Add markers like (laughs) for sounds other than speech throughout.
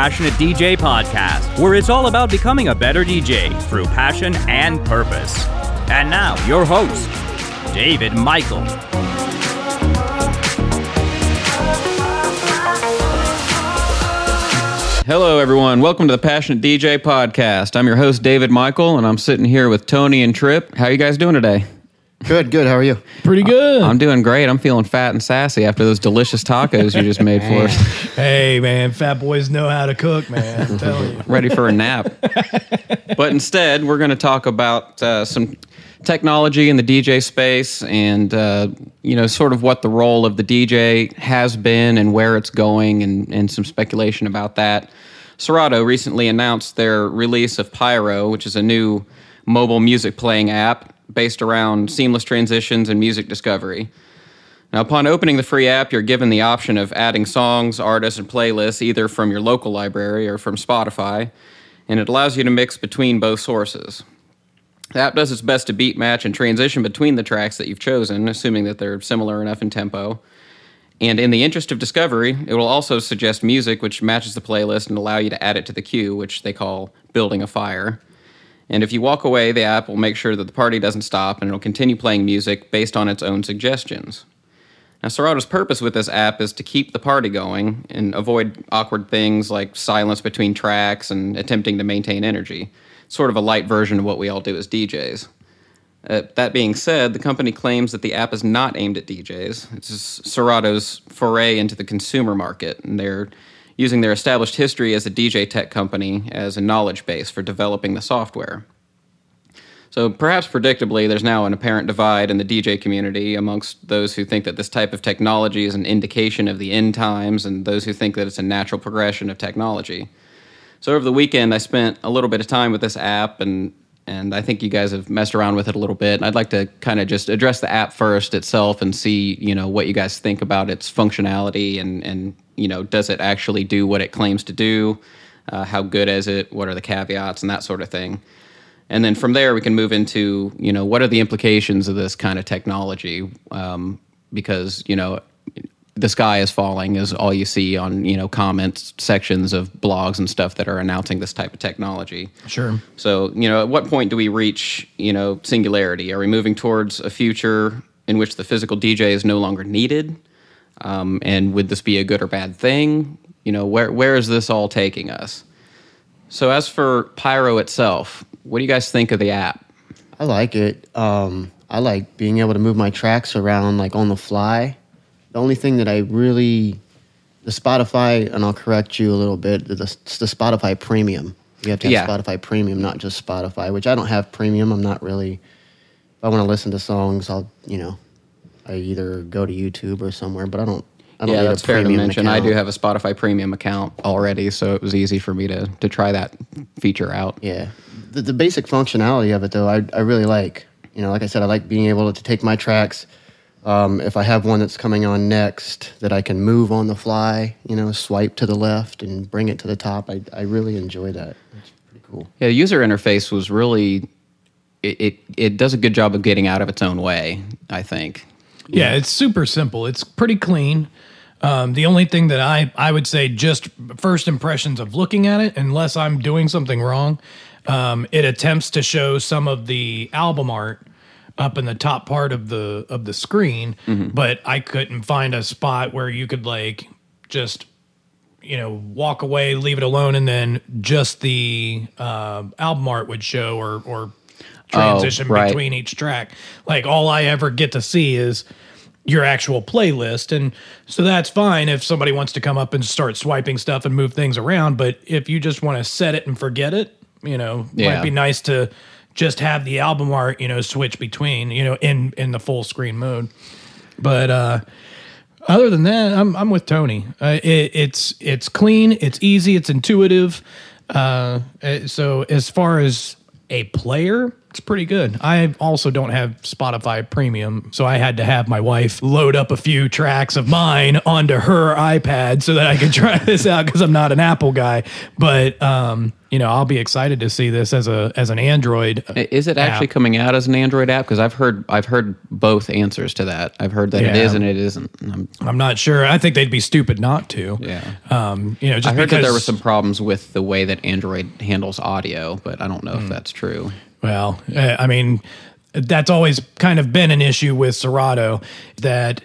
Passionate DJ podcast, where it's all about becoming a better DJ through passion and purpose. And now, your host, David Michael. Hello, everyone. Welcome to the Passionate DJ podcast. I'm your host, David Michael, and I'm sitting here with Tony and Trip. How are you guys doing today? Good, good. How are you? Pretty good. I'm doing great. I'm feeling fat and sassy after those delicious tacos you just made for us. hey, man, fat boys know how to cook, man. I'm telling you. (laughs) Ready for a nap. (laughs) but instead, we're going to talk about uh, some technology in the DJ space and, uh, you know, sort of what the role of the DJ has been and where it's going and, and some speculation about that. Serato recently announced their release of Pyro, which is a new mobile music playing app based around seamless transitions and music discovery. Now, upon opening the free app, you're given the option of adding songs, artists, and playlists either from your local library or from Spotify, and it allows you to mix between both sources. The app does its best to beat, match, and transition between the tracks that you've chosen, assuming that they're similar enough in tempo. And in the interest of discovery, it will also suggest music which matches the playlist and allow you to add it to the queue, which they call building a fire. And if you walk away, the app will make sure that the party doesn't stop and it'll continue playing music based on its own suggestions. Now, Serato's purpose with this app is to keep the party going and avoid awkward things like silence between tracks and attempting to maintain energy. Sort of a light version of what we all do as DJs. Uh, that being said, the company claims that the app is not aimed at DJs. It's Serato's foray into the consumer market, and they're using their established history as a DJ tech company as a knowledge base for developing the software. So, perhaps predictably, there's now an apparent divide in the DJ community amongst those who think that this type of technology is an indication of the end times and those who think that it's a natural progression of technology. So, over the weekend, I spent a little bit of time with this app and and I think you guys have messed around with it a little bit. And I'd like to kind of just address the app first itself and see, you know, what you guys think about its functionality and and you know, does it actually do what it claims to do? Uh, how good is it? What are the caveats and that sort of thing? And then from there, we can move into, you know, what are the implications of this kind of technology? Um, because you know, the sky is falling is all you see on you know comments sections of blogs and stuff that are announcing this type of technology. Sure. So you know, at what point do we reach you know singularity? Are we moving towards a future in which the physical DJ is no longer needed? Um, and would this be a good or bad thing? You know, where where is this all taking us? So as for Pyro itself, what do you guys think of the app? I like it. Um, I like being able to move my tracks around like on the fly. The only thing that I really, the Spotify, and I'll correct you a little bit, the, the Spotify Premium. You have to have Yeah. Spotify Premium, not just Spotify, which I don't have Premium. I'm not really, if I want to listen to songs, I'll, you know, I either go to YouTube or somewhere, but I don't, I don't Yeah, that's fair to mention. I do have a Spotify Premium account already, so it was easy for me to to try that feature out. Yeah. The, the basic functionality of it, though, I, I really like. You know, like I said, I like being able to take my tracks. Um, if I have one that's coming on next, that I can move on the fly, you know, swipe to the left and bring it to the top. I, I really enjoy that. It's pretty cool. Yeah, the user interface was really it, it it does a good job of getting out of its own way. I think. Yeah, it's super simple. It's pretty clean. Um, the only thing that I, I would say, just first impressions of looking at it, unless I'm doing something wrong, um, it attempts to show some of the album art up in the top part of the of the screen, but I couldn't find a spot where you could like just you know walk away, leave it alone, and then just the uh, album art would show or or transition right. between each track. Like all I ever get to see is your actual playlist. And so that's fine if somebody wants to come up and start swiping stuff and move things around. But if you just want to set it and forget it, you know, Yeah. might be nice to just have the album art, you know, switch between, you know, in in the full screen mode. But uh other than that, I'm I'm with Tony. Uh, it, it's it's clean, it's easy, it's intuitive. Uh, so as far as a player, It's pretty good. I also don't have Spotify Premium, so I had to have my wife load up a few tracks of mine onto her iPad so that I could (laughs) try this out because I'm not an Apple guy. But um, you know, I'll be excited to see this as a as an Android. Is it actually app. coming out as an Android app? Because I've heard I've heard both answers to that. I've heard that it Yeah. is and it isn't. I'm- I'm not sure. I think they'd be stupid not to. Yeah. Um, you know, just I heard that there were some problems with the way that Android handles audio, but I don't know if that's true. Well, uh, I mean, that's always kind of been an issue with Serato that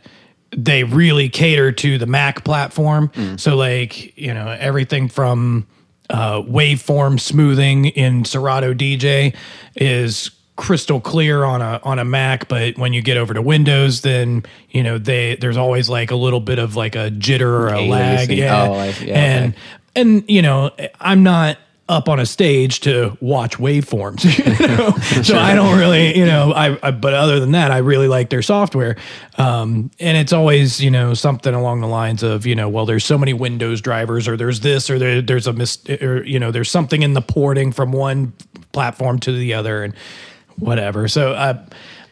they really cater to the Mac platform. So, like, you know, everything from uh, waveform smoothing in Serato DJ is crystal clear on a on a Mac, but when you get over to Windows, then you know they there's always like a little bit of like a jitter or a lag. Yeah, Oh. Yeah, and okay. and you know I'm not up on a stage to watch waveforms (laughs) you (laughs) know? so i don't really you know I, I but other than that i really like their software. Um and it's always you know something along the lines of you know well there's so many windows drivers or there's this or there, there's a mis or you know there's something in the porting from one platform to the other and whatever. So uh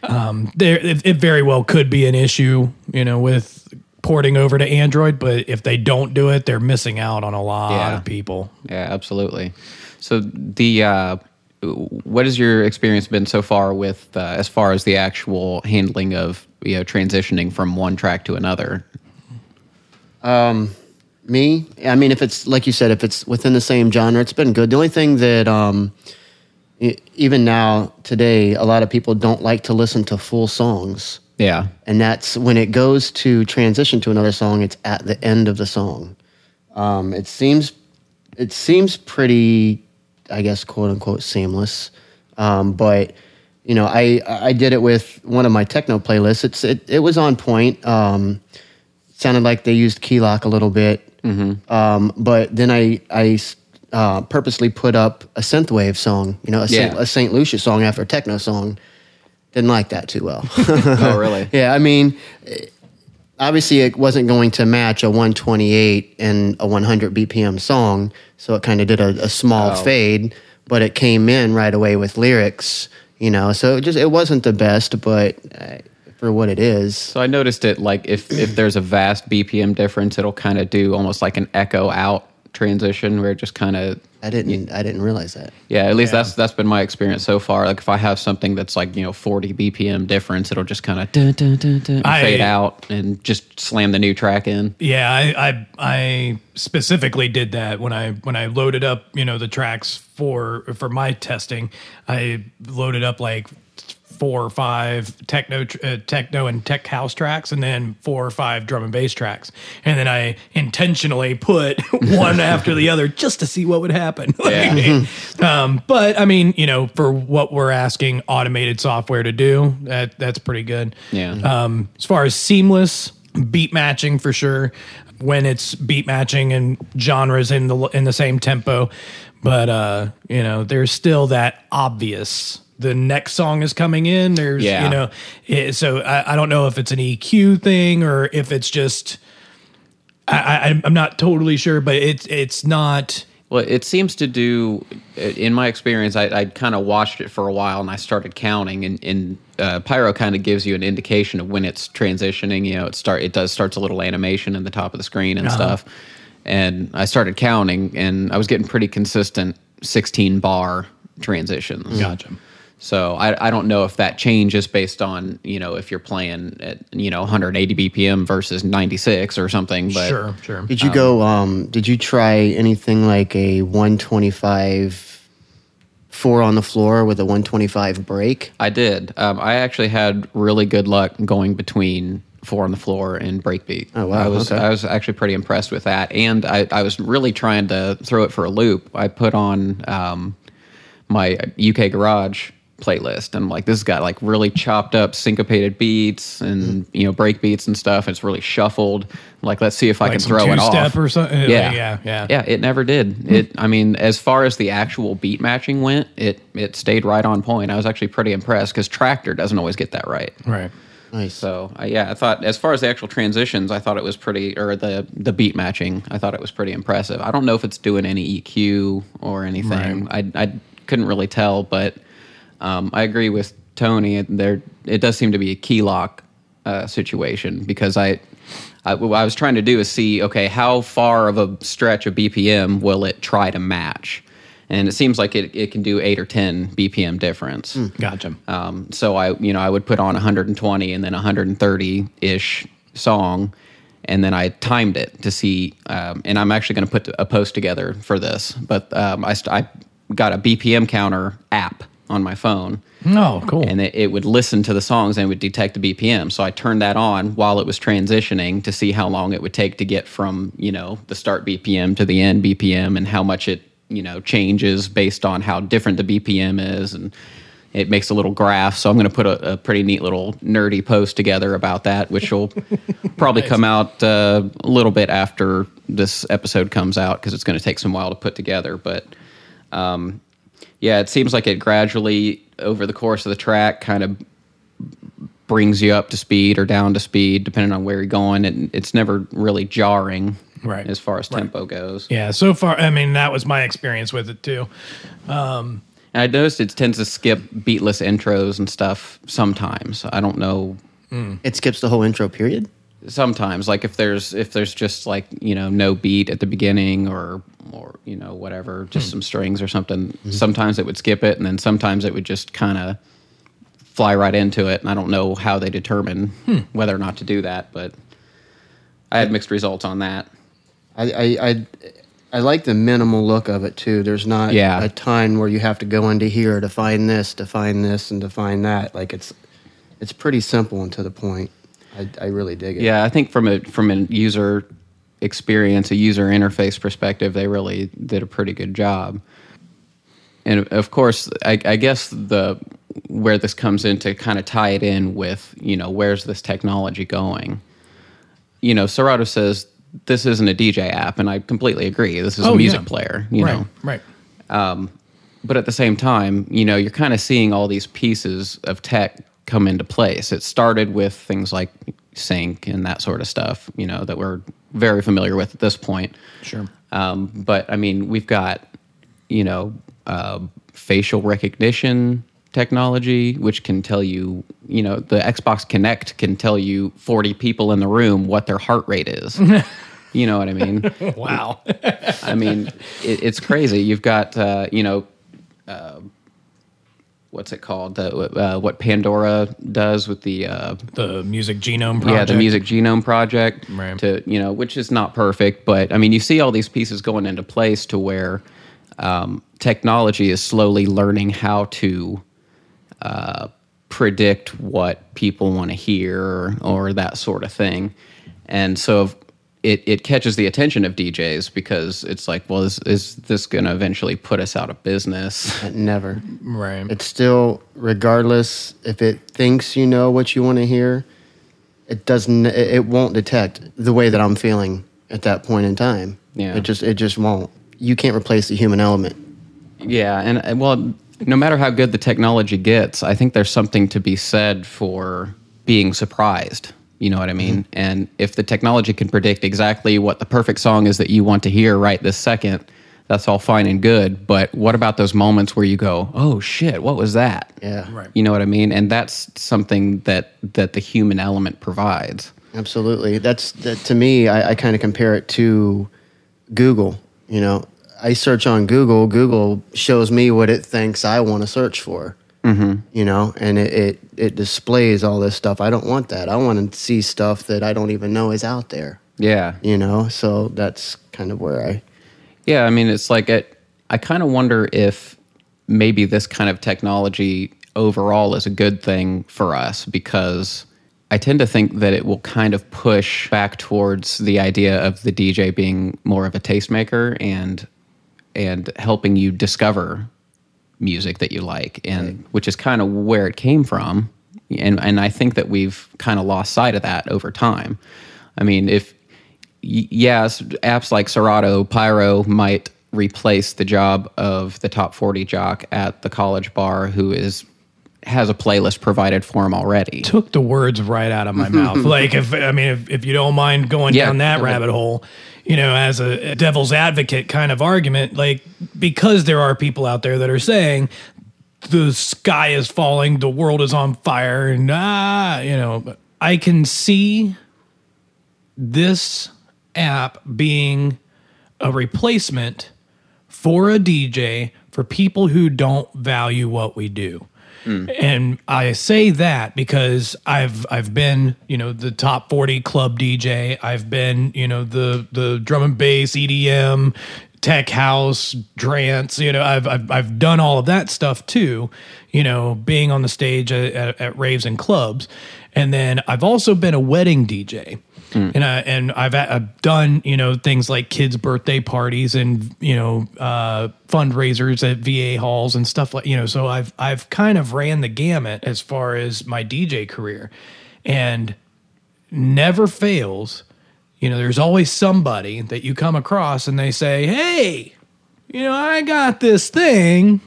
um there it, it very well could be an issue you know with porting over to android but if they don't do it they're missing out on a lot Yeah. of people Yeah, absolutely. So the uh, what has your experience been so far with uh, as far as the actual handling of you know transitioning from one track to another? Um, Me, I mean, if it's like you said, if it's within the same genre, it's been good. The only thing that, um, even now today, a lot of people don't like to listen to full songs, Yeah, and that's when it goes to transition to another song. It's at the end of the song. Um, it seems, it seems pretty, I guess, quote unquote, seamless. Um, but you know, I I did it with one of my techno playlists. It's it, it was on point. Um, sounded like they used key lock a little bit. Um, but then I I uh, purposely put up a synthwave song, you know, a, Saint, Yeah. a Saint Lucia song after a techno song. Didn't like that too well. (laughs) oh really? (laughs) yeah, I mean, eh, obviously it wasn't going to match a 128 and a 100 BPM song, so it kind of did a, a small Oh. fade, but it came in right away with lyrics, you know. So it just it wasn't the best, but uh, for what it is, So I noticed it like if if there's a vast BPM difference, it'll kind of do almost like an echo out transition where it just kind of I didn't I didn't realize that. yeah. At least that's that's been my experience so far. Like if I have something that's like you know 40 BPM difference, it'll just kind of fade out and just slam the new track in. Yeah, I, I I specifically did that when I when I loaded up, you know, the tracks for for my testing. I loaded up like four or five techno uh, techno and tech house tracks and then four or five drum and bass tracks. And then I intentionally put (laughs) one (laughs) after the other just to see what would happen. (laughs) Yeah. um, but I mean, you know, for what we're asking automated software to do, that that's pretty good. Yeah. Um, as far as seamless beat matching, for sure, when it's beat matching and genres in the in the same tempo, but uh, you know, there's still that obvious. The next song is coming in. There's, Yeah. you know, it, so I, I don't know if it's an EQ thing or if it's just. I, I, I'm not totally sure, but it's it's not. Well, it seems to do. Eh, in my experience, I, I kind of watched it for a while, and I started counting. And, and uh, Pyro kind of gives you an indication of when it's transitioning. You know, it start it does starts a little animation in the top of the screen and uh-huh. stuff. And I started counting, and I was getting pretty consistent 16 bar transitions. Gotcha. So I, I don't know if that changes based on you know if you're playing at you know 180 BPM versus 96 or something. But Sure, sure. Did you go? Um, did you try anything like a 125 four on the floor with a 125 break? I did. Um, I actually had really good luck going between four on the floor and breakbeat. Oh, wow, I was okay. I was actually pretty impressed with that, and I, I was really trying to throw it for a loop. I put on um, my UK Garage playlist, and I'm like, this has got like really chopped up syncopated beats and you know break beats and stuff. It's really shuffled. Like, let's see if I Like can throw it off. or something? Yeah, Yeah, yeah. yeah. It never did. It. I mean, as far as the actual beat matching went, it it stayed right on point. I was actually pretty impressed because Traktor doesn't always get that right. Right. Nice. So uh, yeah, I thought as far as the actual transitions, I thought it was pretty, or the the beat matching, I thought it was pretty impressive. I don't know if it's doing any EQ or anything. I I couldn't really tell, but um, I agree with Tony. There, it does seem to be a key lock uh, situation because I, I, what I was trying to do is see, okay, how far of a stretch of BPM will it try to match? And it seems like it, it can do eight or 10 BPM difference. Gotcha. Um, so I, you know, I would put on 120 and then 130 ish song, and then I timed it to see. Um, and I'm actually going to put a post together for this, but um, I, st- I got a BPM counter app on my phone, Oh, cool. and it, it would listen to the songs and it would detect the BPM. So I turned that on while it was transitioning to see how long it would take to get from you know the start BPM to the end BPM and how much it you know changes based on how different the BPM is and. It makes a little graph, so I'm going to put a, a pretty neat little nerdy post together about that, which will (laughs) probably come out uh, a little bit after this episode comes out because it's going to take some while to put together. But um, yeah, it seems like it gradually over the course of the track kind of brings you up to speed or down to speed depending on where you're going and it's never really jarring Right. as far as tempo goes yeah, so far, I mean, that was my experience with it too. Um, and i noticed it tends to skip beatless intros and stuff sometimes i don't know hmm. It skips the whole intro period. Sometimes like if there's if there's just like you know no beat at the beginning or or you know whatever just hmm. some strings or something mm-hmm. sometimes it would skip it and then sometimes it would just kind of fly right into it and i don't know how they determine hmm. whether or not to do that but i had mixed results on that I, I, I, I like the minimal look of it too. There's not Yeah. a ton where you have to go into here to find this, to find this, and to find that. Like it's, it's pretty simple and to the point. I, I really dig it. yeah i think from a from a user experience a user interface perspective they really did a pretty good job and of course I, I guess the where this comes in to kind of tie it in with you know where's this technology going you know serato says this isn't a dj app and i completely agree this is Oh, a music yeah. player you right, know right. Um, but at the same time, you know, you're kind of seeing all these pieces of tech come into place. It started with things like sync and that sort of stuff, you know, that we're very familiar with at this point. Sure. Um, but I mean, we've got, you know, uh, facial recognition technology, which can tell you, you know, the Xbox Kinect can tell you 40 people in the room what their heart rate is. (laughs) you know what I mean? Wow. I mean, it, it's crazy. You've got, uh, you know, uh, what's it called? The, uh, what Pandora does with the, uh, the music genome project. yeah, the Music Genome Project. Right. To you know, which is not perfect, but I mean, you see all these pieces going into place to where um, technology is slowly learning how to uh, predict what people want to hear or, or that sort of thing. And so it, it catches the attention of DJs because it's like, well, is, is this going to eventually put us out of business? (laughs) Never. Right. It's still, regardless if it thinks you know what you want to hear, it doesn't. It it won't detect the way that I'm feeling at that point in time. Yeah. It just. It just won't. You can't replace the human element. Yeah, and and, well, no matter how good the technology gets, I think there's something to be said for being surprised. You know what I mean? Mm-hmm. And if the technology can predict exactly what the perfect song is that you want to hear right this second, that's all fine and good. But what about those moments where you go, "Oh shit, what was that?" Yeah. Right. You know what I mean? And that's something that that the human element provides. Absolutely. That's that to me. I, I kind of compare it to Google. You know, I search on Google. Google shows me what it thinks I want to search for. Mm-hmm. You know, and it, it it displays all this stuff. I don't want that. I want to see stuff that I don't even know is out there. Yeah. You know, so that's kind of where I. Yeah, I mean, it's like it, I kind of wonder if maybe this kind of technology overall is a good thing for us because I tend to think that it will kind of push back towards the idea of the DJ being more of a tastemaker and and helping you discover music that you like and which is kind of where it came from and and I think that we've kind of lost sight of that over time. I mean, if y- yes, apps like Serato, Pyro might replace the job of the top 40 jock at the college bar who is has a playlist provided for him already. Took the words right out of my mouth. (laughs) Like if I mean if, if you don't mind going Yeah, down that go ahead. rabbit hole, you know, as a devil's advocate kind of argument, like because there are people out there that are saying the sky is falling, the world is on fire, and ah, you know, I can see this app being a replacement for a DJ for people who don't value what we do. Mm. And I say that because I've I've been, you know, the top 40 club DJ. I've been, you know, the the drum and bass, EDM, tech house, trance, you know, I've I've I've done all of that stuff too, you know, being on the stage at, at, at raves and clubs. And then I've also been a wedding DJ. And I and I've, I've done you know things like kids' birthday parties and you know uh, fundraisers at VA halls and stuff like you know. So I've I've kind of ran the gamut as far as my DJ career, and never fails. You know, there's always somebody that you come across and they say, "Hey, you know, I got this thing.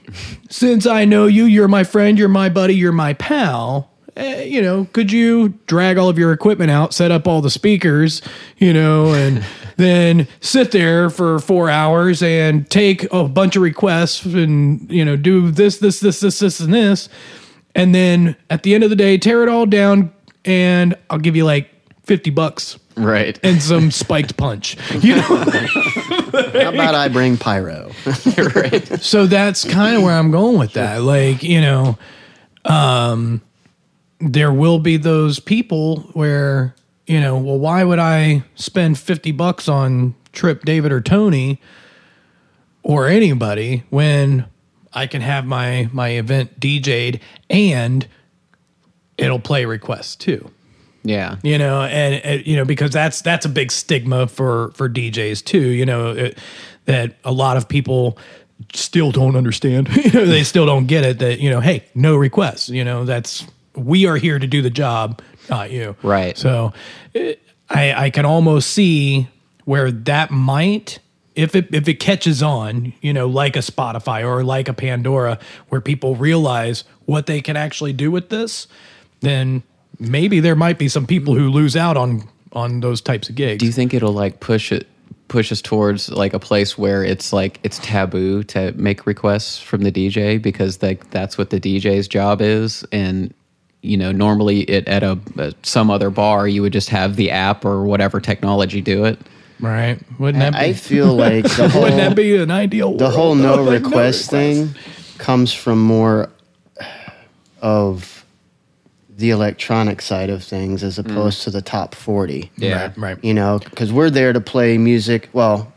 Since I know you, you're my friend, you're my buddy, you're my pal. Eh, you know, could you drag all of your equipment out, set up all the speakers, you know, and (laughs) then sit there for four hours and take a bunch of requests and, you know, do this, this, this, this, this, and this. And then at the end of the day, tear it all down and I'll give you like 50 bucks Right. and some spiked punch. You know, (laughs) How about I bring pyro? right. (laughs) so that's kind of where I'm going with that. Like, you know, um, there will be those people where, you know, well, why would I spend 50 bucks on Trip David or Tony or anybody when I can have my my event DJ'd and it'll play requests too Yeah. you know and, and, you know because that's that's a big stigma for for DJs too you know it, that a lot of people still don't understand (laughs) you know they still don't get it that you know hey no requests you know that's we are here to do the job not you Right. so it, i i can almost see where that might if it if it catches on, you know, like a Spotify or like a Pandora, where people realize what they can actually do with this, then maybe there might be some people who lose out on on those types of gigs. Do you think it'll like push it push us towards like a place where it's like it's taboo to make requests from the DJ because like that's what the DJ's job is and you know normally it at a, a some other bar you would just have the app or whatever technology do it. right? Wouldn't that be? I feel (laughs) like the whole wouldn't that be an ideal? the world, whole though? no (laughs) Like, request thing comes from more of the electronic side of things as mm. opposed to the top 40 Yeah. Right, right. you know because we're there to play music well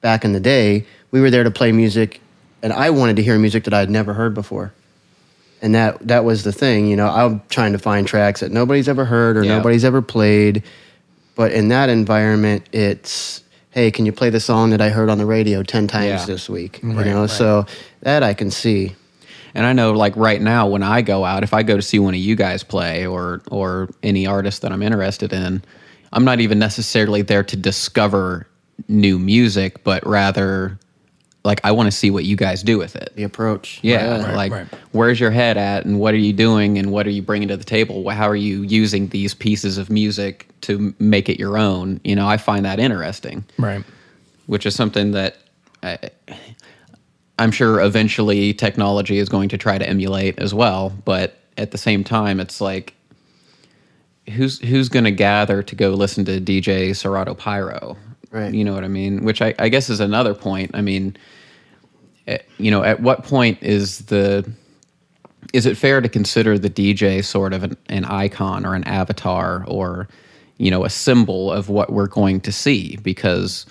back in the day we were there to play music and i wanted to hear music that i had never heard before and that that was the thing you know i'm trying to find tracks that nobody's ever heard or Yeah. nobody's ever played but in that environment it's hey can you play the song that i heard on the radio 10 times Yeah. this week Right, you know right. so that i can see And I know like right now when I go out if I go to see one of you guys play or or any artist that I'm interested in, I'm not even necessarily there to discover new music, but rather like I want to see what you guys do with it. the approach Yeah, Right, like right. where's your head at, and what are you doing, and what are you bringing to the table? How are you using these pieces of music to make it your own? You know, I find that interesting, right. which is something that I, I'm sure eventually technology is going to try to emulate as well. But at the same time, it's like who's who's going to gather to go listen to DJ Serato Pyro? Right. You know what I mean? Which I, I guess is another point. I mean, eh, you know, at what point is the is it fair to consider the DJ sort of an, an icon or an avatar or you know a symbol of what we're going to see? Because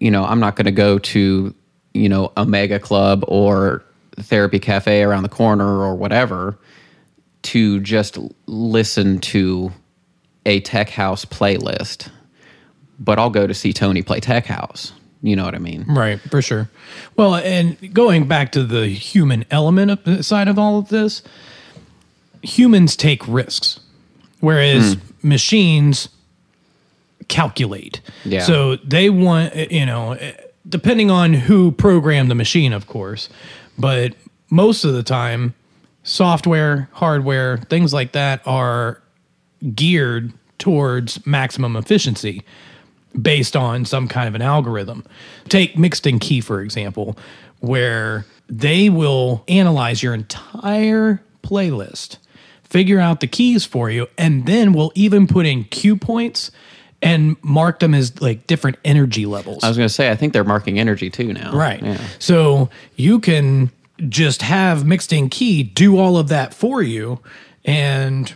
you know, I'm not going to go to you know a mega club or therapy cafe around the corner or whatever to just listen to a tech house playlist but I'll go to see Tony play Tech House. You know what I mean? Right, for sure. Well, and going back to the human element of the side of all of this, humans take risks, whereas Hmm. machines calculate. Yeah. So they want, you know, depending on who programmed the machine, of course, but most of the time, software, hardware, things like that are geared towards maximum efficiency based on some kind of an algorithm. Take mixed in key, for example. where they will analyze your entire playlist, figure out the keys for you, and then will even put in cue points and mark them as like different energy levels. I was going to say, I think they're marking energy too now. Right. Yeah. So you can just have mixed in key do all of that for you and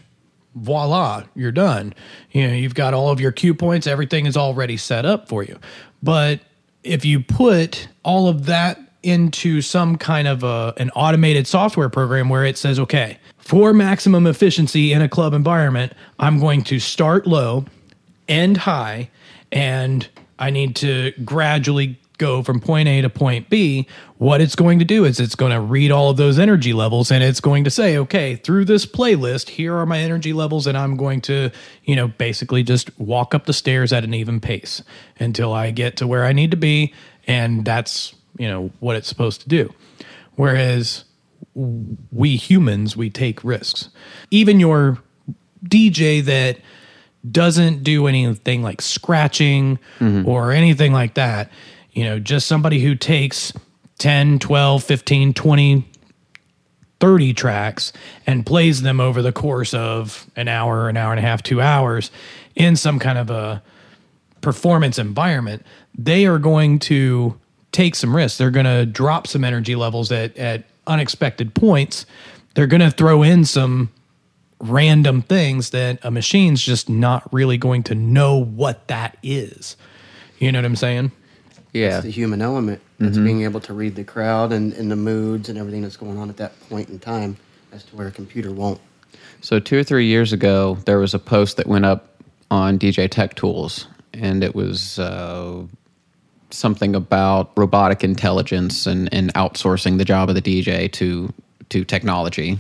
voila, you're done. You know, you've got all of your cue points, everything is already set up for you. But if you put all of that into some kind of a, an automated software program where it says, okay, for maximum efficiency in a club environment, I'm going to start low, end high, and I need to gradually go from point A to point B, what it's going to do is it's going to read all of those energy levels and it's going to say, okay, through this playlist, here are my energy levels, and I'm going to, you know, basically just walk up the stairs at an even pace until I get to where I need to be. And that's, you know, what it's supposed to do. Whereas we humans, we take risks. Even your DJ that doesn't do anything like scratching mm-hmm. or anything like that, you know, just somebody who takes 10, 12, 15, 20, 30 tracks and plays them over the course of an hour, an hour and a half, two hours in some kind of a performance environment, they are going to take some risks. They're going to drop some energy levels at, at unexpected points. They're going to throw in some random things that a machine's just not really going to know what that is. You know what I'm saying? Yeah. It's the human element. It's being able to read the crowd and, and the moods and everything that's going on at that point in time as to where a computer won't. So two or three years ago, there was a post that went up on DJ Tech Tools, and it was uh, something about robotic intelligence and, and outsourcing the job of the DJ to to technology.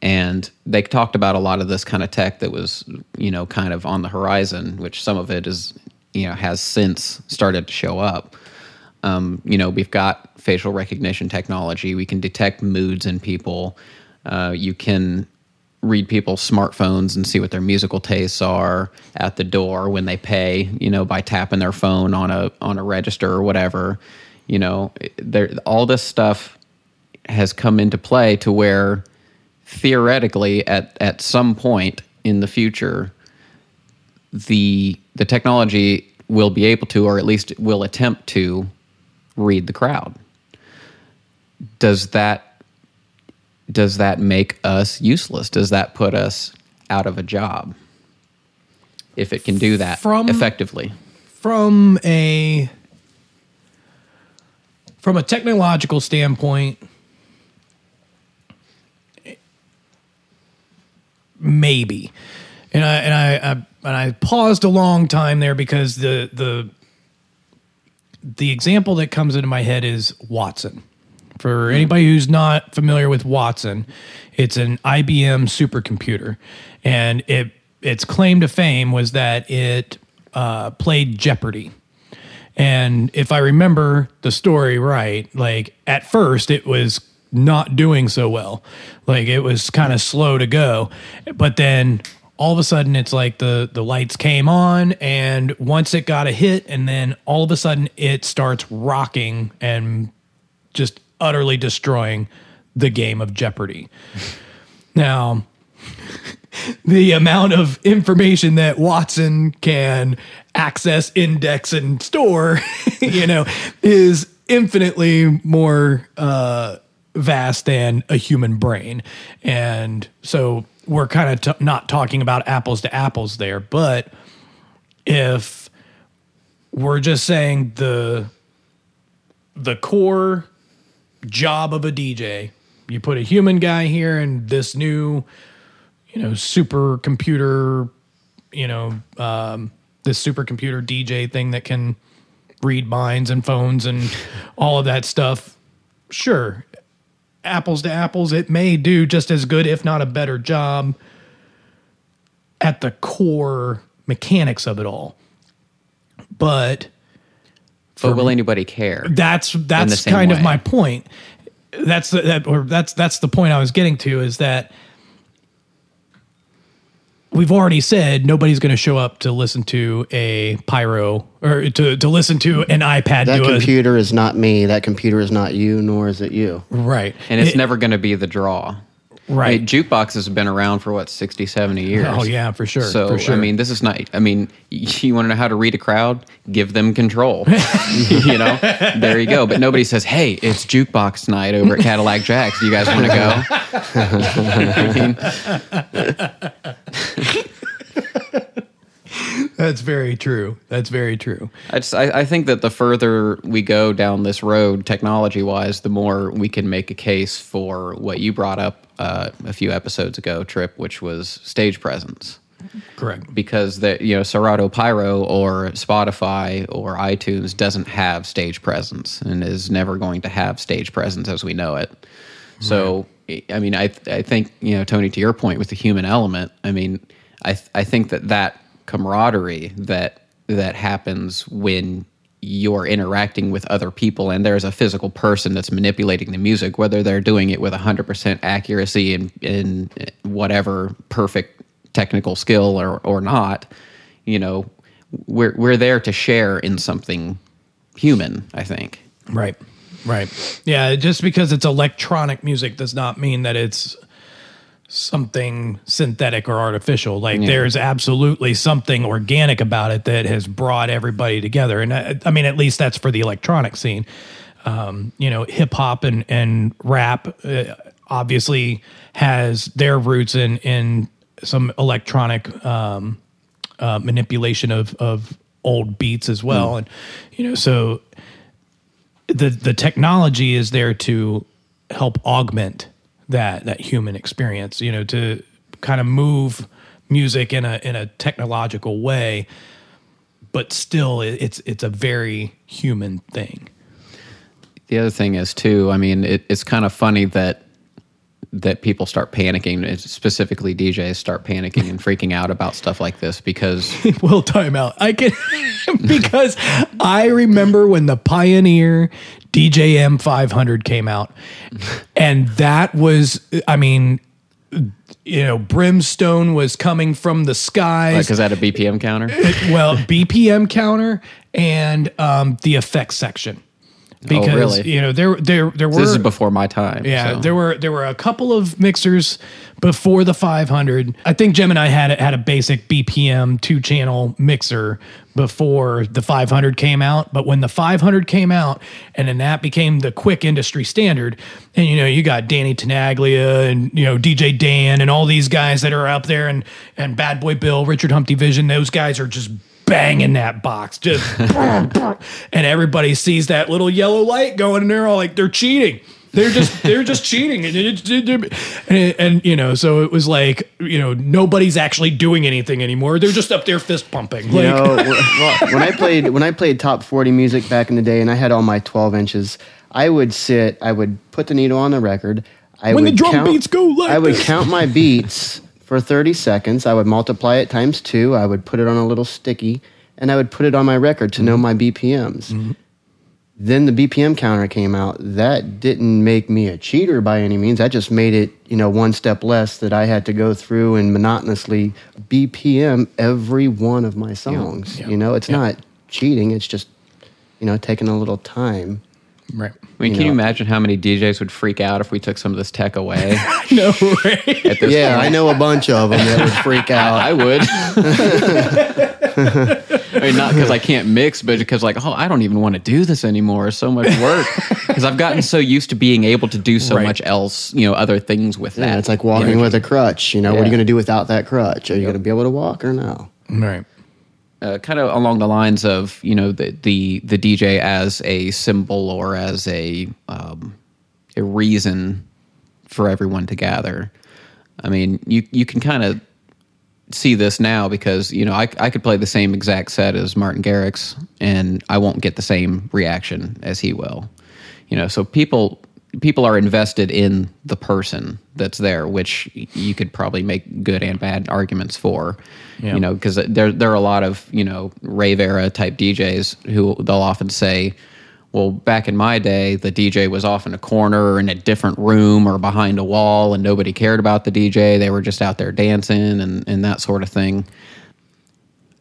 And they talked about a lot of this kind of tech that was, you know, kind of on the horizon, which some of it is, you know, has since started to show up. Um, you know, we've got facial recognition technology. We can detect moods in people. Uh, you can read people's smartphones and see what their musical tastes are at the door when they pay. You know, by tapping their phone on a on a register or whatever. You know, there all this stuff has come into play to where theoretically at at some point in the future the the technology will be able to or at least will attempt to read the crowd. Does that does that make us useless? Does that put us out of a job if it can do that From- effectively? From a from a technological standpoint maybe and i and I, I and i paused a long time there because the the the example that comes into my head is watson for anybody who's not familiar with watson it's an ibm supercomputer and it its claim to fame was that it uh, played jeopardy and if I remember the story right, like at first it was not doing so well. Like it was kind of slow to go. But then all of a sudden it's like the the lights came on and once it got a hit and then all of a sudden it starts rocking and just utterly destroying the game of Jeopardy. (laughs) now, (laughs) the amount of information that Watson can access, index, and store, (laughs) you know, is infinitely more uh, vast than a human brain. And so we're kind of t- not talking about apples to apples there. But if we're just saying the the core job of a DJ, you put a human guy here and this new you know, supercomputer, you know, um, this supercomputer DJ thing that can read minds and phones and all of that stuff. Sure, apples to apples, it may do just as good, if not a better job, at the core mechanics of it all. But but will anybody care that's that's kind of my point. That's the, that or that's that's the point I was getting to is that we've already said nobody's going to show up to listen to a pyro or to, to listen to an iPad. That do a- computer is not me. That computer is not you, nor is it you. right. and it's It- never going to be the draw. Right. I mean, jukeboxes have been around for what 60, 70 years. Oh, yeah, for sure, So for sure. I mean, this is not. I mean, (laughs) you want to know how to read a crowd? Give them control. (laughs) you know, there you go. But nobody says, "Hey, it's jukebox night over at Cadillac Jacks. Do you guys want to go?" (laughs) That's very true. That's very true. I, just, I, I think that the further we go down this road, technology wise, the more we can make a case for what you brought up uh, a few episodes ago, Trip, which was stage presence. Correct. because the you know Serato Pyro or Spotify or iTunes doesn't have stage presence and is never going to have stage presence as we know it. So I mean I I think you know Tony to your point with the human element I mean I I think that that camaraderie that that happens when you're interacting with other people and there's a physical person that's manipulating the music whether they're doing it with 100% accuracy and in whatever perfect technical skill or or not you know we're we're there to share in something human i think Right. Right. Yeah. Just because it's electronic music does not mean that it's something synthetic or artificial. Like there's absolutely something organic about it that has brought everybody together. And I, I mean, at least that's for the electronic scene. Um, you know, hip hop and, and rap uh, obviously has their roots in, in some electronic, um, uh, manipulation of, of old beats as well. And, you know, so the the technology is there to help augment that that human experience you know to kind of move music in a in a technological way but still it- it's it's a very human thing. The other thing is too i mean it, it's kind of funny that that people start panicking specifically djs start panicking and freaking out about stuff like this because (laughs) well time out. I can (laughs) because i remember when the pioneer djm 500 came out. And that was i mean you know brimstone was coming from the skies. Because that a bpm counter? Well, BPM counter and um, the effects section. Oh, because Oh, really? you know there there there were this is before my time yeah so. there were there were a couple of mixers before the 500. I think Gemini had it had a basic BPM two channel mixer before the 500 came out. But when the 500 came out, and then that became the quick industry standard, and you know you got Danny Tenaglia and you know DJ Dan and all these guys that are up there, and and Bad Boy Bill, Richard Humpty Vission, those guys are just banging that box. Just (laughs) and everybody sees that little yellow light going and they're all like they're cheating. They're just they're just cheating. And, it- and, and you know so it was like you know nobody's actually doing anything anymore. They're just up there fist pumping. You like know, (laughs) wh- when I played when I played top forty music back in the day, and I had all my twelve inches, I would sit, I would put the needle on the record. I When the drum count, beats go like I would this. count my beats for thirty seconds. I would multiply it times two. I would put it on a little sticky, and I would put it on my record to know Mm-hmm. my BPMs. Then the BPM counter came out. That didn't make me a cheater by any means. That just made it, you know, one step less that I had to go through and monotonously BPM every one of my songs. Yeah. You know, it's Yeah. not cheating. It's just, you know, taking a little time. Right I mean, you can you imagine how many DJs would freak out if we took some of this tech away? (laughs) no right At this Yeah, point? I know a bunch of them that would freak out. I would. (laughs) I mean, not because I can't mix, but because like, oh, I don't even want to do this anymore. It's so much work (laughs) because I've gotten so used to being able to do so Right. much else, you know, other things with yeah, that. it's like walking you know, with a crutch. You know, what are you going to do without that crutch? Are you going to be able to walk or no? right uh, kind of along the lines of you know the the the DJ as a symbol or as a um, a reason for everyone to gather. I mean, you you can kind of see this now because you know I I could play the same exact set as Martin Garrix and I won't get the same reaction as he will. You know, so people people are invested in the person that's there, which you could probably make good and bad arguments for. Yeah. You know, because there there are a lot of you know rave era type DJs who they'll often say, Well, back in my day, the DJ was off in a corner or in a different room or behind a wall, and nobody cared about the DJ. They were just out there dancing and, and that sort of thing.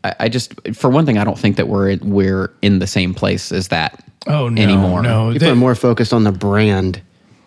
I, I just, for one thing, I don't think that we're we're in the same place as that Oh no, anymore. no. People They- are more focused on the brand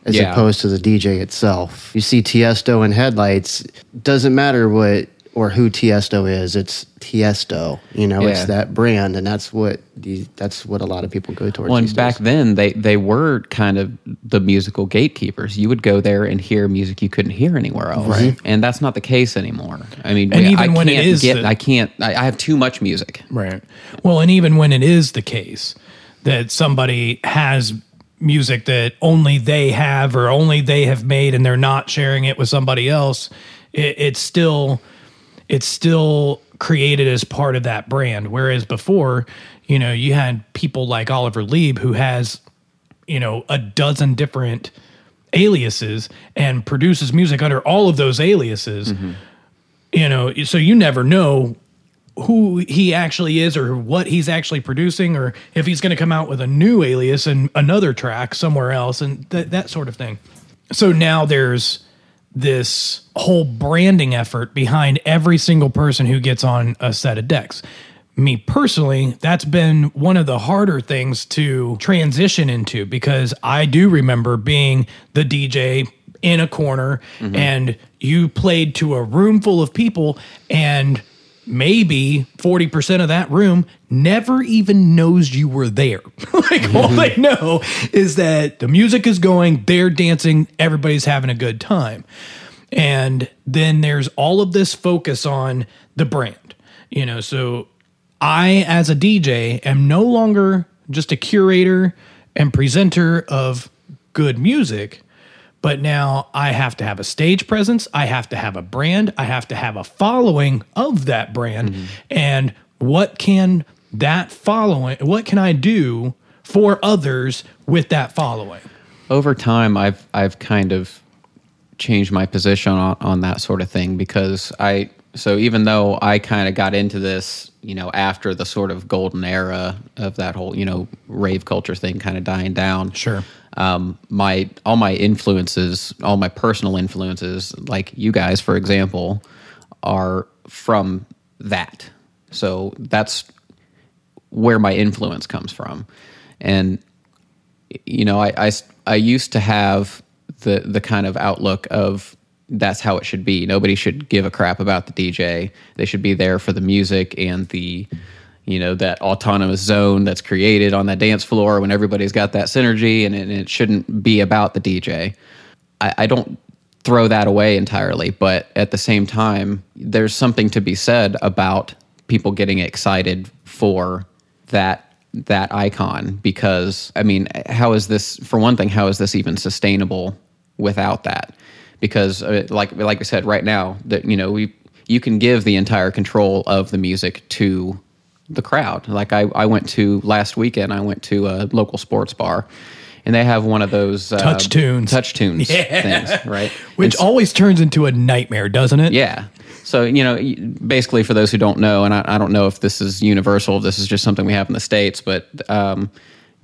as Yeah. opposed to the DJ itself. You see Tiesto in headlights. Doesn't matter what or who Tiesto is. It's Tiesto. You know, Yeah. it's that brand, and that's what the that's what a lot of people go towards. Well, and these back days. then, they, they were kind of the musical gatekeepers. You would go there and hear music you couldn't hear anywhere else, Right. and that's not the case anymore. I mean, And we- even I when it can't is get, the- I can't. I, I have too much music. Right. Well, and even when it is the case that somebody has music that only they have or only they have made and they're not sharing it with somebody else, it, it's still it's still created as part of that brand. Whereas before, you know, you had people like Oliver Lieb who has, you know, a dozen different aliases and produces music under all of those aliases. Mm-hmm. You know, so you never know who he actually is or what he's actually producing or if he's going to come out with a new alias and another track somewhere else and th- that sort of thing. So now there's this whole branding effort behind every single person who gets on a set of decks. Me personally, that's been one of the harder things to transition into because I do remember being the DJ in a corner mm-hmm. and you played to a room full of people and maybe 40% of that room never even knows you were there. (laughs) like all they mm-hmm. know is that the music is going, they're dancing, everybody's having a good time. And then there's all of this focus on the brand. You know, so I as a DJ am no longer just a curator and presenter of good music but now I have to have a stage presence, I have to have a brand, I have to have a following of that brand. Mm-hmm. And what can that following, what can I do for others with that following? over time i've i've kind of changed my position on, on that sort of thing because i so even though i kind of got into this you know after the sort of golden era of that whole you know rave culture thing kind of dying down Sure. Um, my all my influences all my personal influences like you guys for example are from that so that's where my influence comes from and you know, I, I, I used to have the the kind of outlook of that's how it should be. Nobody should give a crap about the DJ. They should be there for the music and the you know that autonomous zone that's created on that dance floor when everybody's got that synergy and it, and it shouldn't be about the DJ. I, I don't throw that away entirely, but at the same time, there's something to be said about people getting excited for that that icon because I mean, how is this for one thing, how is this even sustainable without that? Because uh, like like we said right now that you know, we you can give the entire control of the music to the crowd. Like I, I went to last weekend, I went to a local sports bar and they have one of those uh, Touch tunes. touch tunes things, right? (laughs) Which And s- always turns into a nightmare, doesn't it? yeah. So, you know, basically, for those who don't know, and I, I don't know if this is universal, if this is just something we have in the States, but um,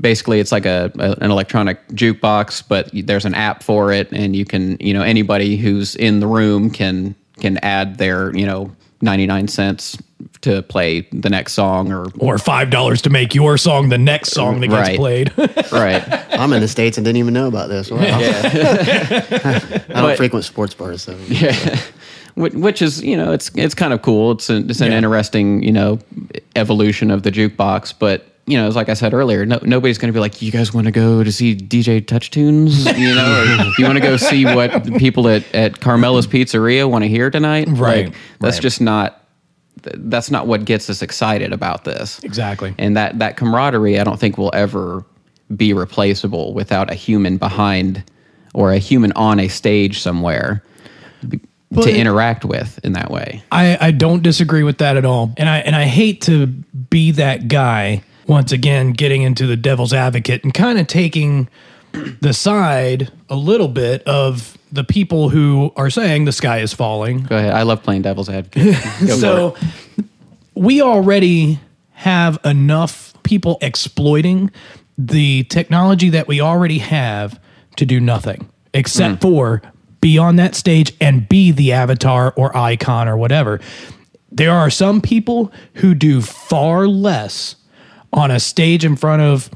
basically, it's like a, a an electronic jukebox, but there's an app for it, and you can, you know, anybody who's in the room can can add their, you know, 99 cents to play the next song or Or five dollars to make your song the next song that gets Right. played. (laughs) right I'm in the states and didn't even know about this. Wow. (laughs) I don't But- frequent sports bars, so (laughs) which, which is you know it's it's kind of cool it's an, it's an Yeah. interesting you know evolution of the jukebox but you know, it's like I said earlier, no, nobody's going to be like, "You guys want to go to see DJ Touch Tunes?" (laughs) You know, or you want to go see what the people at at Carmela's Pizzeria want to hear tonight? Right, Like, that's right. just not. That's not what gets us excited about this. Exactly. And that that camaraderie, I don't think will ever be replaceable without a human behind or a human on a stage somewhere But- to interact with in that way. I, I don't disagree with that at all. And I and I hate to be that guy once again getting into the devil's advocate and kind of taking the side a little bit of the people who are saying the sky is falling. Go ahead. I love playing devil's advocate. (laughs) So we already have enough people exploiting the technology that we already have to do nothing except mm. for be on that stage and be the avatar or icon or whatever. There are some people who do far less on a stage in front of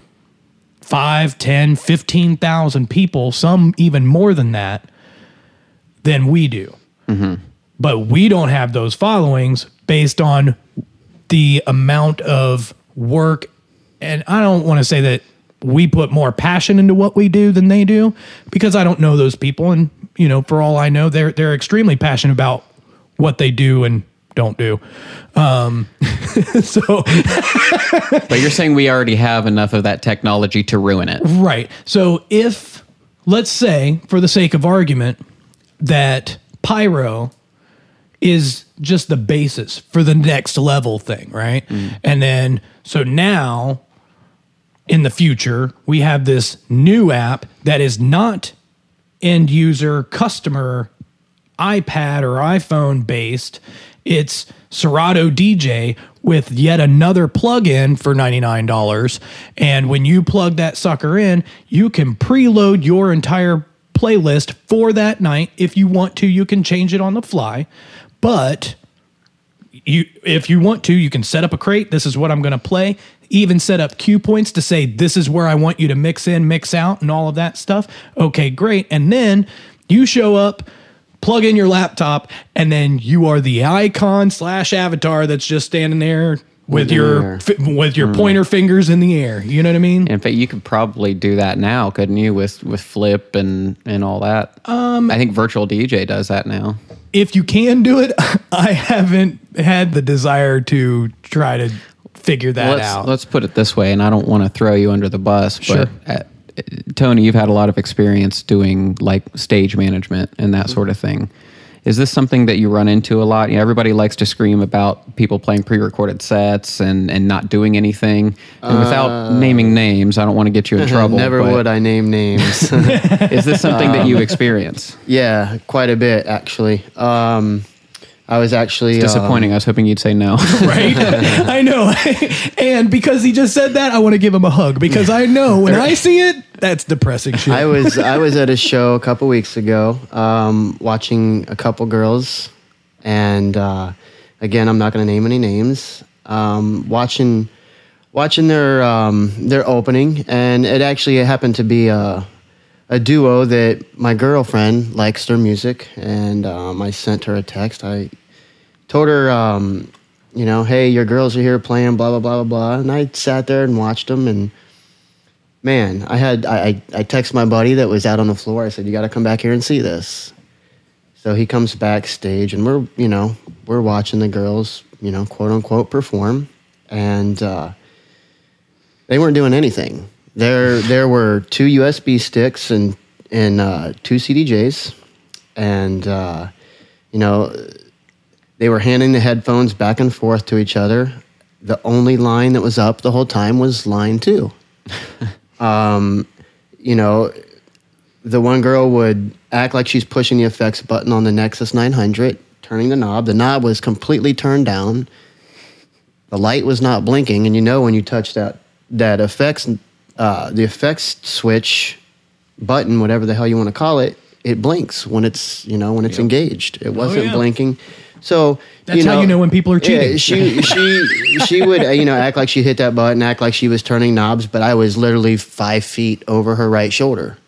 5, 10, 15,000 people, some even more than that, than we do. Mm-hmm. But we don't have those followings based on the amount of work. And I don't want to say that we put more passion into what we do than they do because I don't know those people. And, you know, for all I know, they're, they're extremely passionate about what they do and don't do. Um, (laughs) so, But you're saying we already have enough of that technology to ruin it. Right. So if let's say, for the sake of argument, that pyro is just the basis for the next level thing, right? And then so now in the future, we have this new app that is not end user customer iPad or iPhone based. It's Serato DJ with yet another plug-in for $99. And when you plug that sucker in, you can preload your entire playlist for that night. If you want to, you can change it on the fly. But you if you want to, you can set up a crate. This is what I'm going to play. Even set up cue points to say this is where I want you to mix in, mix out, and all of that stuff. Okay, great. And then you show up, plug in your laptop, and then you are the icon slash avatar that's just standing there with In your fi- with your pointer fingers in the air. You know what I mean? In fact, you could probably do that now, couldn't you? With with Flip and and all that. Um, I think Virtual DJ does that now. if you can do it, (laughs) I haven't had the desire to try to figure that let's, out. let's put it this way, and I don't want to throw you under the bus, Sure. but Tony, you've had a lot of experience doing like stage management and that sort of thing. Is this something that you run into a lot? You know, everybody likes to scream about people playing pre-recorded sets and, and not doing anything. And without naming names, I don't want to get you in (laughs) trouble. Never would I name names. (laughs) Is this something that you experience? yeah, quite a bit actually. Um, I was actually Disappointing. I was hoping you'd say no. (laughs) right? (laughs) I know. and because he just said that, I want to give him a hug because I know when I see it, that's depressing shit. I was I was at a show a couple weeks ago, um, watching a couple girls, and uh, again, I'm not going to name any names. Um, watching watching their um, their opening, and it actually happened to be a a duo that my girlfriend likes their music, and um, I sent her a text. I told her, um, you know, hey, your girls are here playing, blah blah blah blah blah, and I sat there and watched them and man, I had I I, texted my buddy that was out on the floor. I said, "You got to come back here and see this." So he comes backstage, and we're you know we're watching the girls you know quote unquote perform, and uh, they weren't doing anything. There there were two USB sticks and and uh, two CDJs, and uh, you know they were handing the headphones back and forth to each other. The only line that was up the whole time was line two (laughs) you know, the one girl would act like she's pushing the effects button on the Nexus 900, turning the knob. The knob was completely turned down. The light was not blinking, and you know when you touch that that effects uh, the effects switch button, whatever the hell you want to call it, it blinks when it's you know when it's engaged. It wasn't yeah. blinking. So That's how you know when people are cheating. Yeah, she she (laughs) she would you know act like she hit that button, act like she was turning knobs, but I was literally five feet over her right shoulder.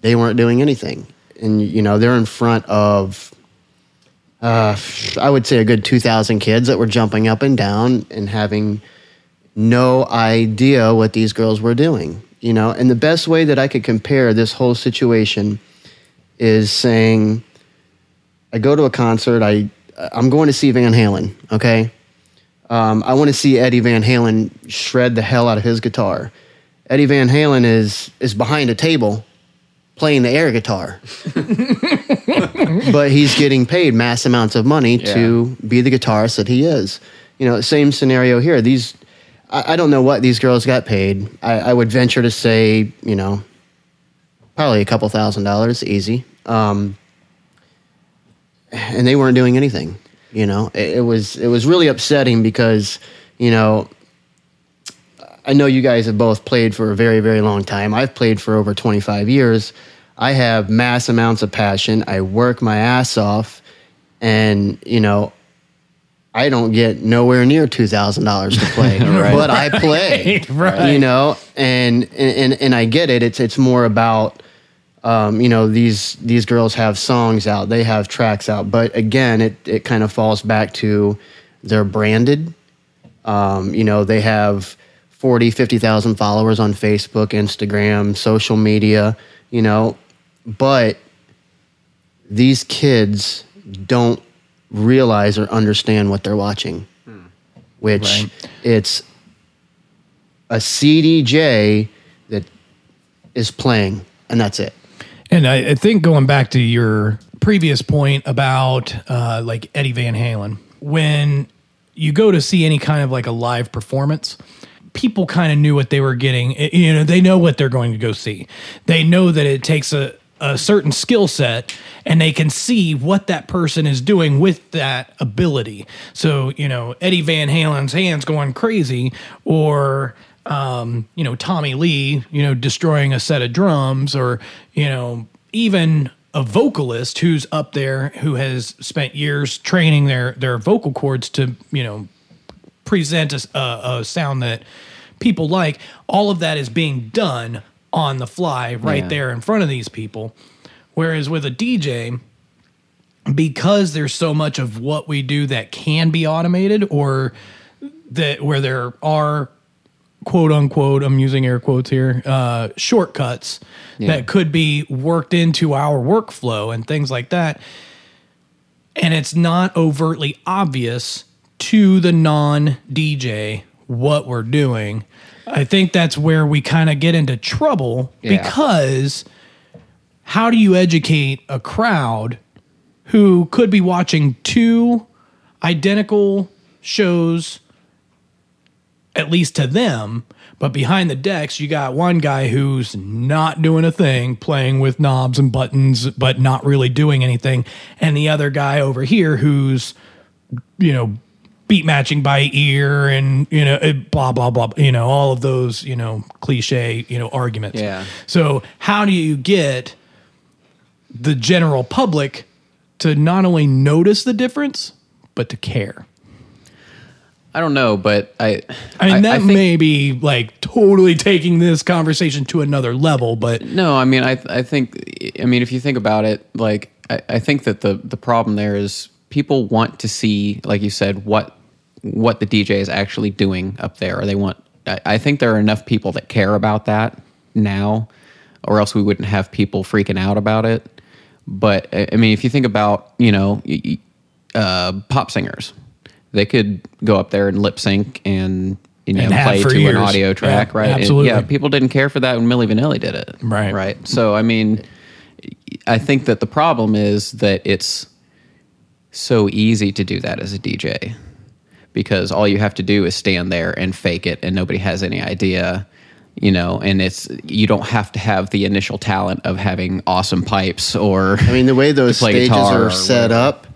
They weren't doing anything, and you know they're in front of, uh, I would say a good two thousand kids that were jumping up and down and having no idea what these girls were doing. You know, and the best way that I could compare this whole situation is saying I go to a concert. I I'm going to see Van Halen. Okay, um, I want to see Eddie Van Halen shred the hell out of his guitar. Eddie Van Halen is is behind a table playing the air guitar, (laughs) but he's getting paid mass amounts of money to be the guitarist that he is. You know, same scenario here. These I, I don't know what these girls got paid. I, I would venture to say, you know, probably a couple thousand dollars, easy. Um, and they weren't doing anything. You know, it, it was it was really upsetting because you know I know you guys have both played for a very, very long time. I've played for over 25 years. I have mass amounts of passion. I work my ass off, and you know, I don't get nowhere near two thousand dollars to (laughs) play, but I play. Right. You know, and, and and I get it. It's it's more about um, you know these these girls have songs out, they have tracks out, but again, it it kind of falls back to they're branded. Um, you know, they have 40, 50,000 followers on Facebook, Instagram, social media, you know, but these kids don't realize or understand what they're watching, which Right. it's a CDJ that is playing, and that's it. And I, I think going back to your previous point about uh, like Eddie Van Halen, when you go to see any kind of like a live performance, people kind of knew what they were getting. I- You know, they know what they're going to go see. They know that it takes a, a certain skill set and they can see what that person is doing with that ability. So, you know, Eddie Van Halen's hands going crazy or um, you know, Tommy Lee, you know, destroying a set of drums, or, you know, even a vocalist who's up there who has spent years training their their vocal cords to, you know, present a, a, a sound that people like. All of that is being done on the fly right Yeah. there in front of these people. Whereas with a DJ, because there's so much of what we do that can be automated or that where there are quote unquote i'm using air quotes here uh, shortcuts that could be worked into our workflow and things like that and it's not overtly obvious to the non DJ what we're doing. I think that's where we kind of get into trouble Yeah. because how do you educate a crowd who could be watching two identical shows, at least to them? But behind the decks, you got one guy who's not doing a thing, playing with knobs and buttons, but not really doing anything. And the other guy over here who's, you know, beat matching by ear and, you know, eh, blah, blah, blah, you know, all of those, you know, cliche, you know, arguments. Yeah. So, how do you get the general public to not only notice the difference, but to care? I don't know, but I. I mean, that think- may be like totally taking this conversation to another level, but No, I mean, I I think I mean if you think about it, like I, I think that the the problem there is people want to see, like you said, what what the DJ is actually doing up there. Or they want. I, I think there are enough people that care about that now, or else we wouldn't have people freaking out about it. But I mean, if you think about you know uh, pop singers, they could go up there and lip sync and. You know, And play to years. an audio track, Yeah, right? And, absolutely. yeah, people didn't care for that when Milli Vanilli did it. Right. Right. So, I mean, I think that the problem is that it's so easy to do that as a DJ because all you have to do is stand there and fake it and nobody has any idea, you know, and it's you don't have to have the initial talent of having awesome pipes or I mean, the way (laughs) those stages are set up,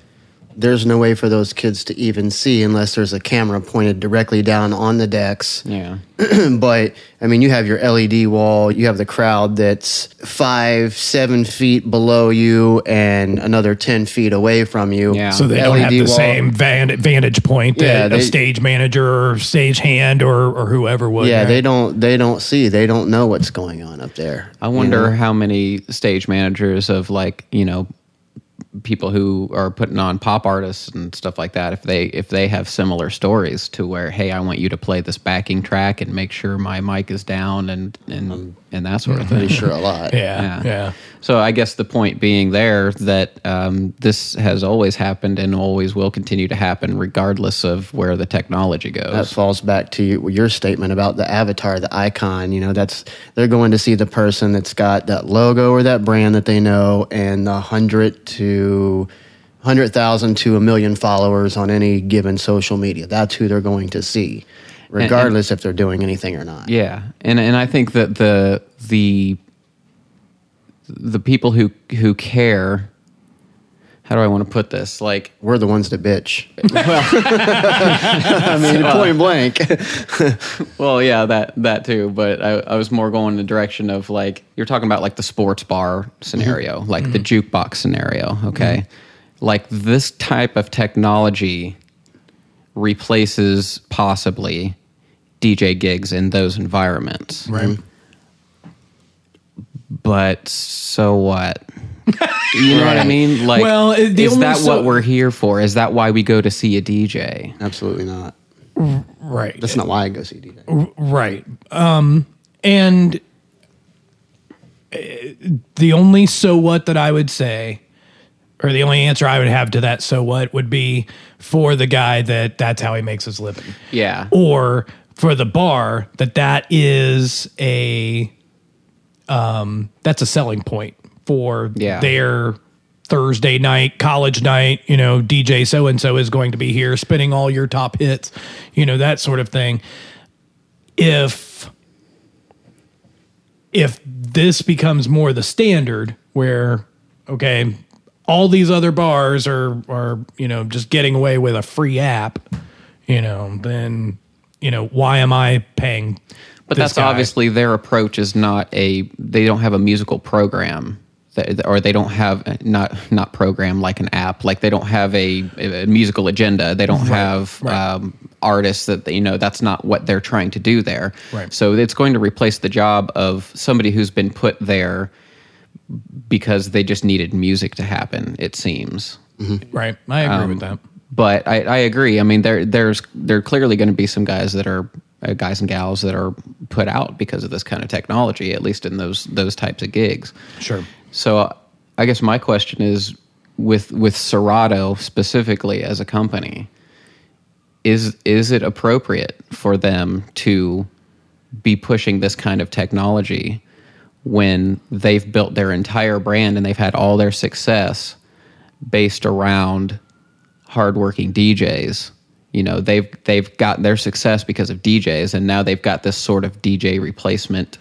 there's no way for those kids to even see unless there's a camera pointed directly down on the decks. Yeah. (clears throat) but I mean, you have your LED wall, you have the crowd that's five, seven feet below you, and another ten feet away from you. Yeah. so they don't have the wall. same van- vantage point Yeah, that a stage manager or stage hand or, or whoever would. Yeah, right? they don't. They don't see. They don't know what's going on up there. I wonder how many stage managers of like, you know, people who are putting on pop artists and stuff like that if they if they have similar stories to where hey I want you to play this backing track and make sure my mic is down and and and that sort of thing. Pretty sure a lot. (laughs) Yeah, yeah. So I guess the point being there that um, this has always happened and always will continue to happen regardless of where the technology goes. That falls back to you, your statement about the avatar, the icon. You know, that's they're going to see the person that's got that logo or that brand that they know, and the hundred to hundred thousand to a million followers on any given social media. That's who they're going to see, regardless if they're doing anything or not. Yeah, and and I think that the the the people who who care how do I want to put this? Like, We're the ones that bitch. well, (laughs) (laughs) I mean, point blank. Uh, well, yeah, that that too. But I, I was more going in the direction of like you're talking about like the sports bar scenario, mm-hmm. like the mm-hmm. jukebox scenario. Okay, mm-hmm. like this type of technology replaces possibly DJ gigs in those environments. Right. But so what? You know what I mean? Like, Well, it- the is only that so- what we're here for? Is that why we go to see a DJ? Absolutely not. Right. That's not why I go see DJ. Right. Um, and uh, the only so what that I would say, or the only answer I would have to that so what would be for the guy that that's how he makes his living. Yeah. Or for the bar that that is a, um, that's a selling point for Yeah. their Thursday night, college night, you know, DJ so and so is going to be here spinning all your top hits, you know, that sort of thing. If if this becomes more the standard where okay, all these other bars are are, you know, just getting away with a free app, you know, then you know, why am I paying But that's guy? obviously their approach is not a they don't have a musical program or they don't have not not program like an app like they don't have a, a musical agenda they don't have right. Um, artists that you know that's not what they're trying to do there Right. so it's going to replace the job of somebody who's been put there because they just needed music to happen it seems Right. I agree Um, with that. but I, I agree. I mean, there there's there are clearly going to be some guys that are uh, guys and gals that are put out because of this kind of technology, at least in those those types of gigs. Sure. So uh, I guess my question is with with Serato specifically as a company, is is it appropriate for them to be pushing this kind of technology when they've built their entire brand and they've had all their success based around hardworking DJs. You know, they've they've got their success because of DJs, and now they've got this sort of DJ replacement,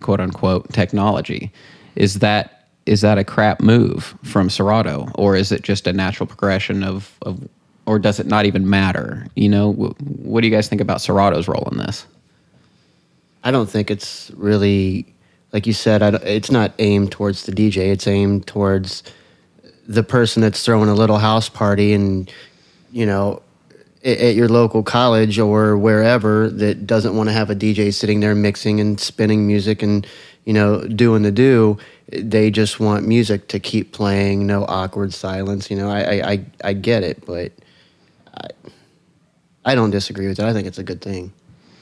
quote unquote, technology. Is that is that a crap move from Serato, or is it just a natural progression of, of or does it not even matter? You know, wh- what do you guys think about Serato's role in this? I don't think it's really, like you said, it's not aimed towards the DJ. It's aimed towards the person that's throwing a little house party and, you know, at your local college or wherever that doesn't want to have a DJ sitting there mixing and spinning music and, you know, doing the do. They just want music to keep playing, no awkward silence. You know, I, I, I, I get it, but I, I don't disagree with that. I think it's a good thing.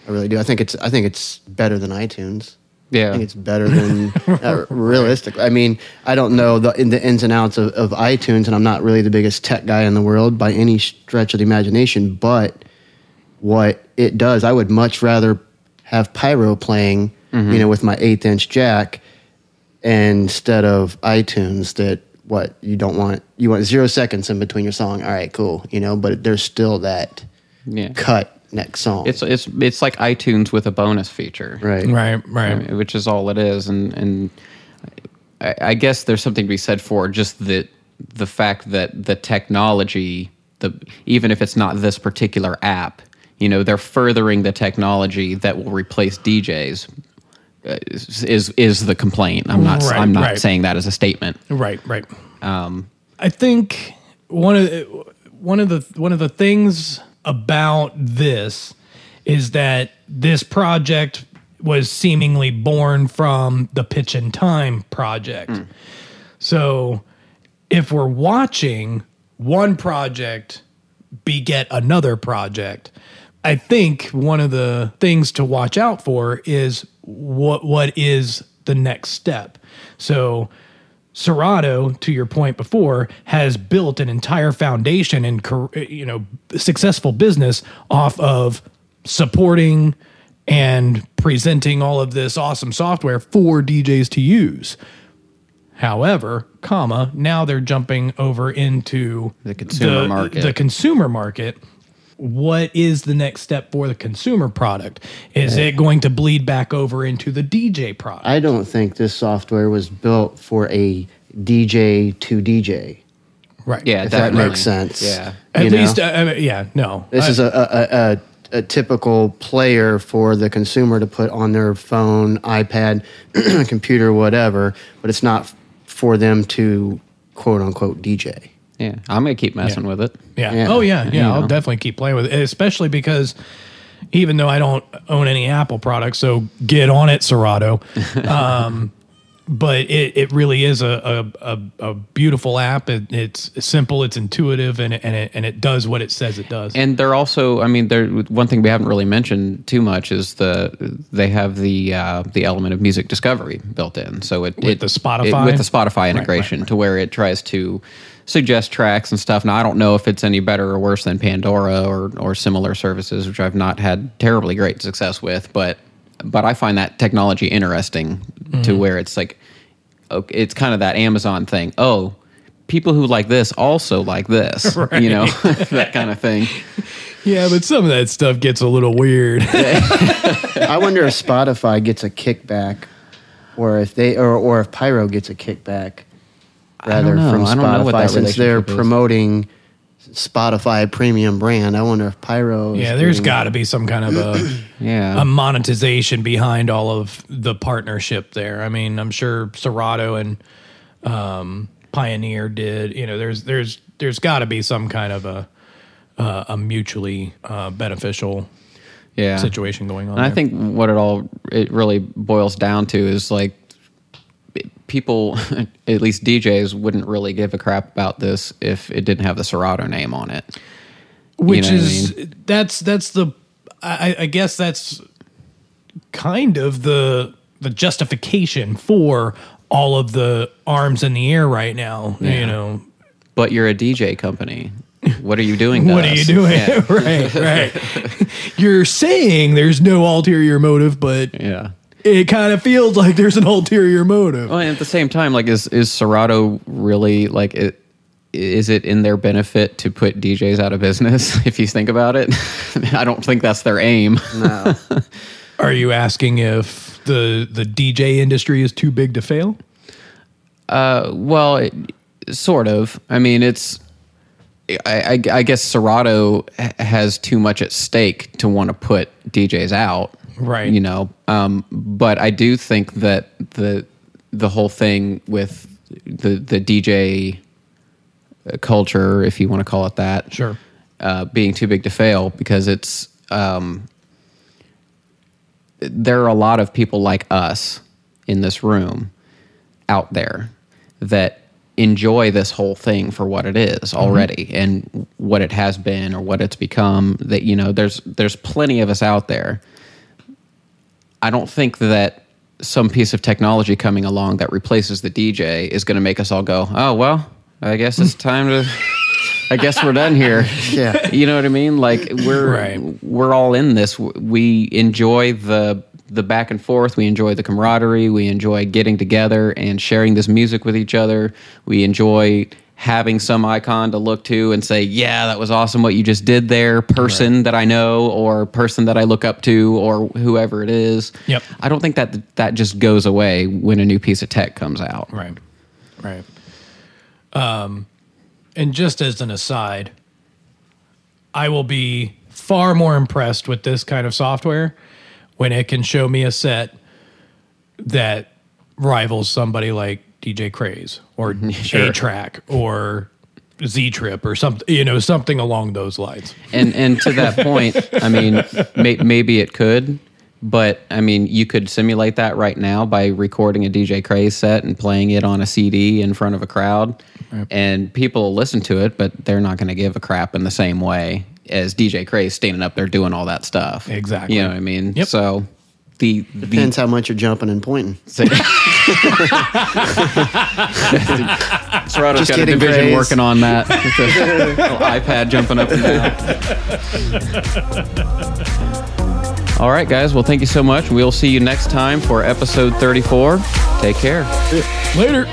I really do. I think it's I think it's better than iTunes. Yeah. I think it's better than (laughs) uh, realistic. I mean, I don't know the in the ins and outs of, of iTunes, and I'm not really the biggest tech guy in the world by any stretch of the imagination. But what it does, I would much rather have Pyro playing, you know, with my eighth inch jack instead of iTunes. That what you don't want you want zero seconds in between your song. All right, cool, you know, but there's still that Yeah. cut next song. It's it's it's like iTunes with a bonus feature. right, Right. Right. I mean, which is all it is. And and I, I guess there's something to be said for just the the fact that the technology, the even if it's not this particular app, you know, they're furthering the technology that will replace DJs. Uh, Is, is is the complaint? I'm not. Right, I'm not right. saying that as a statement. Right, right. Um, I think one of the, one of the one of the things about this is that this project was seemingly born from the Pitch 'n Time project. So if we're watching one project beget another project, I think one of the things to watch out for is what what is the next step. So Serato, to your point before, has built an entire foundation and you know successful business off of supporting and presenting all of this awesome software for DJs to use. However, comma, now they're jumping over into The consumer market. The consumer market. What is the next step for the consumer product? Is it going to bleed back over into the DJ product? I don't think this software was built for a DJ to DJ. Right. Yeah, if that makes sense. Yeah. At You least, uh, I mean, yeah, no. This I- is a, a, a, a typical player for the consumer to put on their phone, iPad, (clears throat) computer, whatever, but it's not for them to quote unquote DJ. Yeah, I'm gonna keep messing Yeah. with it. Yeah. Yeah. Oh yeah, yeah. You I'll know. definitely keep playing with it, especially because even though I don't own any Apple products, so get on it, Serato. (laughs) um, but it, it really is a, a, a, a beautiful app. It, it's simple, it's intuitive, and it, and it and it does what it says it does. And they're also, I mean, they're one thing we haven't really mentioned too much is the they have the uh, the element of music discovery built in. So it With it- the Spotify? it- with the Spotify right, integration right. to where it tries to suggest tracks and stuff. Now I don't know if it's any better or worse than Pandora or or similar services, which I've not had terribly great success with, but but I find that technology interesting to Mm-hmm. where it's like it's kind of that Amazon thing. Oh. People who like this also like this, (laughs) you know, (laughs) that kind of thing. yeah, but some of that stuff gets a little weird. (laughs) I wonder if Spotify gets a kickback, or if they or, or if Pyro gets a kickback rather know. from I don't know what Spotify that since they're relationship is. promoting Spotify premium brand. I wonder if Pyro. is yeah, there's got to be some kind of a (clears throat) Yeah. a monetization behind all of the partnership there. I mean, I'm sure Serato and um, Pioneer did. You know, there's there's there's got to be some kind of a uh, a mutually uh, beneficial yeah. situation going on. And I think what it all it really boils down to is like people, (laughs) at least DJs, wouldn't really give a crap about this if it didn't have the Serato name on it. which know what I is that's that's the I, I guess that's kind of the the justification for all of the arms in the air right now. You know, But you're a DJ company. What are you doing? (laughs) what are you doing? Yeah. (laughs) right, right. You're saying there's no ulterior motive, but yeah. It kind of feels like there's an ulterior motive. Well, and at the same time, like, is is Serato really like it? Is it in their benefit to put DJs out of business? (laughs) If you think about it, (laughs) I don't think that's their aim. No. (laughs) Are you asking if the the DJ industry is too big to fail? Uh, well, it, sort of. I mean, it's. I, I, I guess Serato has too much at stake to want to put DJs out, Right. You know, um, but I do think that the the whole thing with the the DJ culture, if you want to call it that, Sure. uh, being too big to fail because it's um, there are a lot of people like us in this room out there that enjoy this whole thing for what it is already and what it has been or what it's become that you know there's there's plenty of us out there i don't think that some piece of technology coming along that replaces the dj is going to make us all go oh well i guess it's (laughs) time to i guess we're done here. (laughs) Yeah. you know what i mean? Like we're Right. we're all in this. We enjoy the the back and forth. We enjoy the camaraderie. We enjoy getting together and sharing this music with each other. We enjoy having some icon to look to and say yeah that was awesome what you just did there person that i know or person that i look up to or whoever it is Yep. i don't think that that just goes away when a new piece of tech comes out Right. Right. Um, and just as an aside, I will be far more impressed with this kind of software when it can show me a set that rivals somebody like DJ Craze or mm-hmm. Sure. A-Trak or Z Trip or something, you know, something along those lines. and and to that (laughs) point, I mean, may, maybe it could, but I mean, you could simulate that right now by recording a DJ Craze set and playing it on a CD in front of a crowd, and people listen to it, but they're not going to give a crap in the same way as DJ Craze standing up there doing all that stuff. Exactly. You know what I mean? Yep. So the Depends the how much you're jumping and pointing. (laughs) Serato's Just got a division Craze. working on that. With (laughs) the little iPad jumping up and down. All right, guys. Well, thank you so much. We'll see you next time for episode 34. Take care. Later.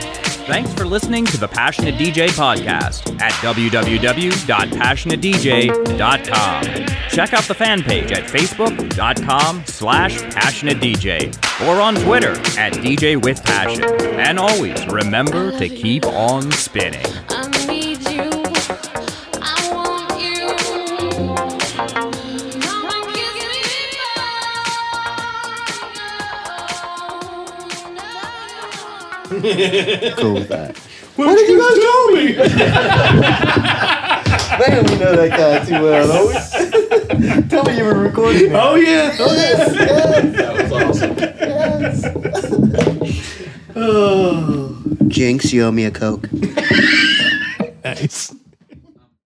Thanks for listening to the Passionate DJ podcast at www.passionatedj.com. Check out the fan page at facebook.com slash passionatedj or on Twitter at DJ with Passion. And always remember to keep on spinning. Cool with that. Why did you guys tell me? (laughs) Man, we know that guy too well, don't we? (laughs) tell me you were recording. Oh yeah. Oh yes. yes. That was awesome. Yes. (laughs) oh. Jinx, you owe me a Coke. Nice.